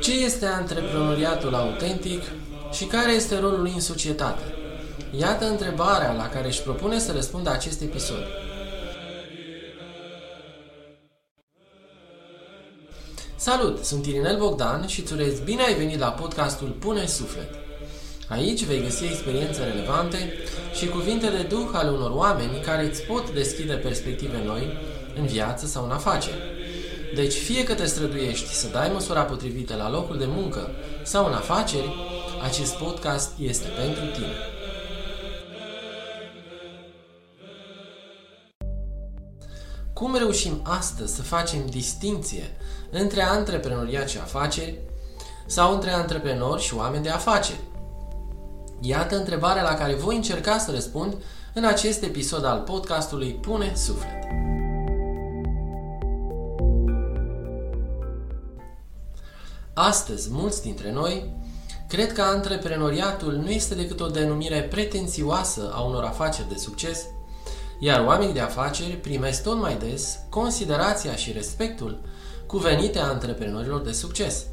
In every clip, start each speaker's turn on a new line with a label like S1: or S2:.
S1: Ce este antreprenoriatul autentic și care este rolul lui în societate? Iată întrebarea la care își propune să răspundă acest episod. Salut, sunt Irinel Bogdan și îți urez bine ai venit la podcastul Pune Suflet. Aici vei găsi experiențe relevante și cuvinte de duh ale unor oameni care îți pot deschide perspective noi în viață sau în afaceri. Deci fie că te străduiești să dai măsura potrivită la locul de muncă sau în afaceri, acest podcast este pentru tine. Cum reușim astăzi să facem distinție între antreprenoriat și afaceri sau între antreprenori și oameni de afaceri? Iată întrebarea la care voi încerca să răspund în acest episod al podcastului Pune Suflet. Astăzi, mulți dintre noi cred că antreprenoriatul nu este decât o denumire pretențioasă a unor afaceri de succes, iar oamenii de afaceri primesc tot mai des considerația și respectul cuvenite a antreprenorilor de succes.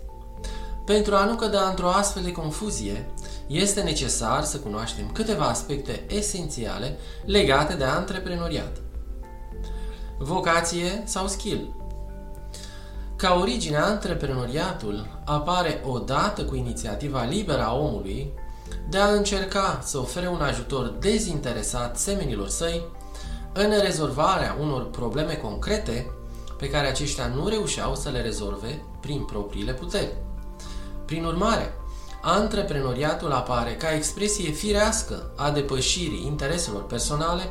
S1: Pentru a nu cădea într-o astfel de confuzie, este necesar să cunoaștem câteva aspecte esențiale legate de antreprenoriat. Vocație sau skill. Ca origine, antreprenoriatul apare odată cu inițiativa liberă a omului de a încerca să ofere un ajutor dezinteresat semenilor săi în rezolvarea unor probleme concrete pe care aceștia nu reușeau să le rezolve prin propriile puteri. Prin urmare, antreprenoriatul apare ca expresie firească a depășirii intereselor personale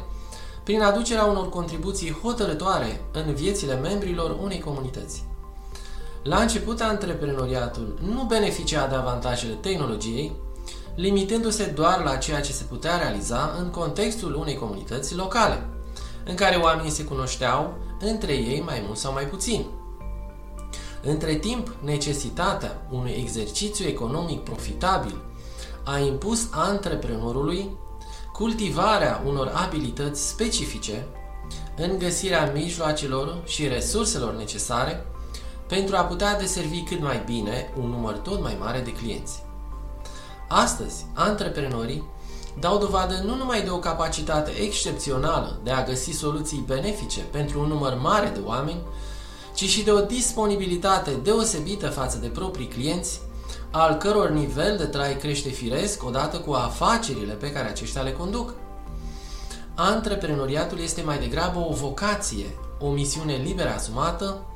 S1: prin aducerea unor contribuții hotărătoare în viețile membrilor unei comunități. La început, antreprenoriatul nu beneficia de avantajele tehnologiei, limitându-se doar la ceea ce se putea realiza în contextul unei comunități locale, în care oamenii se cunoșteau între ei mai mult sau mai puțin. Între timp, necesitatea unui exercițiu economic profitabil a impus antreprenorului cultivarea unor abilități specifice în găsirea mijloacelor și resurselor necesare pentru a putea deservi cât mai bine un număr tot mai mare de clienți. Astăzi, antreprenorii dau dovadă nu numai de o capacitate excepțională de a găsi soluții benefice pentru un număr mare de oameni, ci și de o disponibilitate deosebită față de proprii clienți, al căror nivel de trai crește firesc odată cu afacerile pe care aceștia le conduc. Antreprenoriatul este mai degrabă o vocație, o misiune liberă asumată,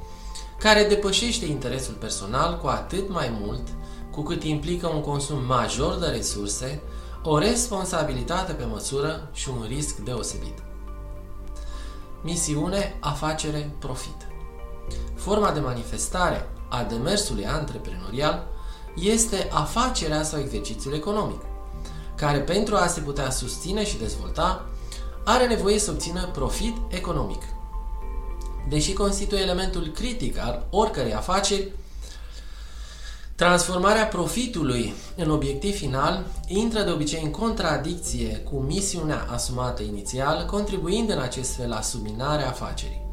S1: care depășește interesul personal cu atât mai mult cu cât implică un consum major de resurse, o responsabilitate pe măsură și un risc deosebit. Misiune, afacere, profit. Forma de manifestare a demersului antreprenorial este afacerea sau exercițiul economic, care pentru a se putea susține și dezvolta are nevoie să obțină profit economic, deși constituie elementul critic al oricărei afaceri, transformarea profitului în obiectiv final intră de obicei în contradicție cu misiunea asumată inițial, contribuind în acest fel la subminarea afacerii.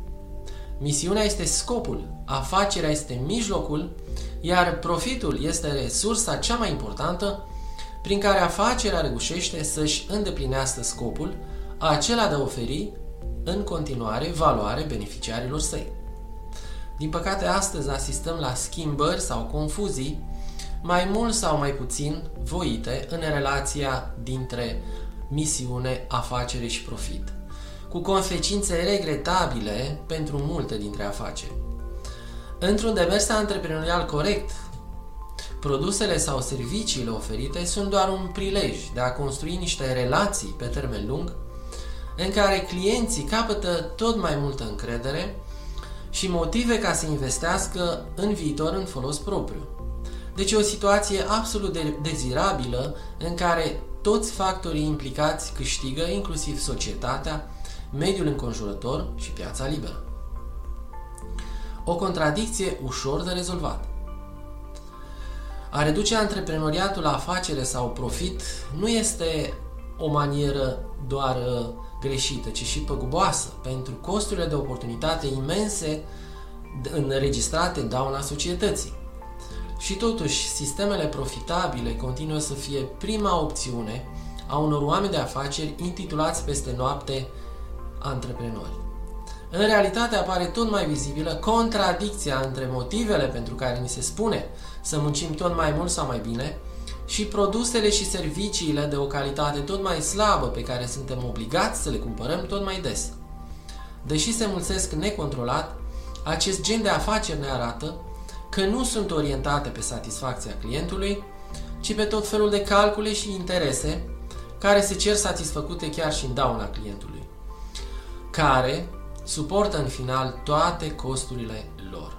S1: Misiunea este scopul, afacerea este mijlocul, iar profitul este resursa cea mai importantă prin care afacerea reușește să-și îndeplinească scopul, acela de a oferi în continuare valoare beneficiarilor săi. Din păcate, astăzi asistăm la schimbări sau confuzii, mai mult sau mai puțin voite în relația dintre misiune, afacere și profit, cu consecințe regretabile pentru multe dintre afaceri. Într-un demers antreprenorial corect, produsele sau serviciile oferite sunt doar un prilej de a construi niște relații pe termen lung în care clienții capătă tot mai multă încredere și motive ca să investească în viitor în folos propriu. Deci e o situație absolut de dezirabilă în care toți factorii implicați câștigă, inclusiv societatea, mediul înconjurător și piața liberă. O contradicție ușor de rezolvat. A reduce antreprenoriatul la afacere sau profit nu este o manieră doar uh, greșită, ci și păguboasă pentru costurile de oportunitate imense înregistrate în dauna societății. Și totuși, sistemele profitabile continuă să fie prima opțiune a unor oameni de afaceri intitulați peste noapte antreprenori. În realitate apare tot mai vizibilă contradicția între motivele pentru care ni se spune să muncim tot mai mult sau mai bine și produsele și serviciile de o calitate tot mai slabă pe care suntem obligați să le cumpărăm tot mai des. Deși se mulțesc necontrolat, acest gen de afaceri ne arată că nu sunt orientate pe satisfacția clientului, ci pe tot felul de calcule și interese care se cer satisfăcute chiar și în dauna clientului, care suportă în final toate costurile lor.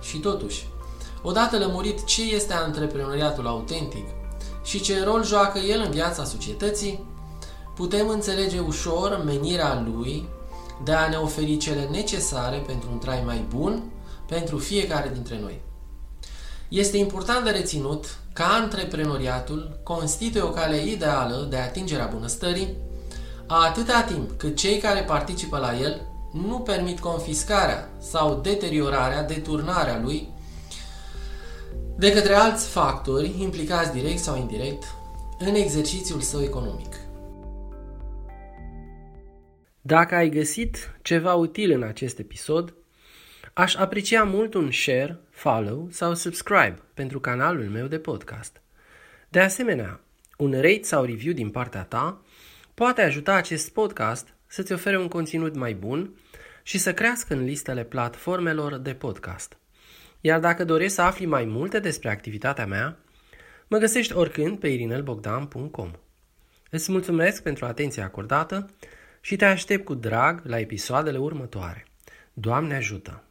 S1: Și totuși, odată lămurit ce este antreprenoriatul autentic și ce rol joacă el în viața societății, putem înțelege ușor menirea lui de a ne oferi cele necesare pentru un trai mai bun pentru fiecare dintre noi. Este important de reținut că antreprenoriatul constituie o cale ideală de atingerea bunăstării atâta timp cât cei care participă la el nu permit confiscarea sau deteriorarea, deturnarea lui de către alți factori implicați direct sau indirect în exercițiul său economic. Dacă ai găsit ceva util în acest episod, aș aprecia mult un share, follow sau subscribe pentru canalul meu de podcast. De asemenea, un rate sau review din partea ta poate ajuta acest podcast să-ți ofere un conținut mai bun și să crească în listele platformelor de podcast. Iar dacă dorești să afli mai multe despre activitatea mea, mă găsești oricând pe irinelbogdan.com. Îți mulțumesc pentru atenția acordată și te aștept cu drag la episoadele următoare. Doamne ajută!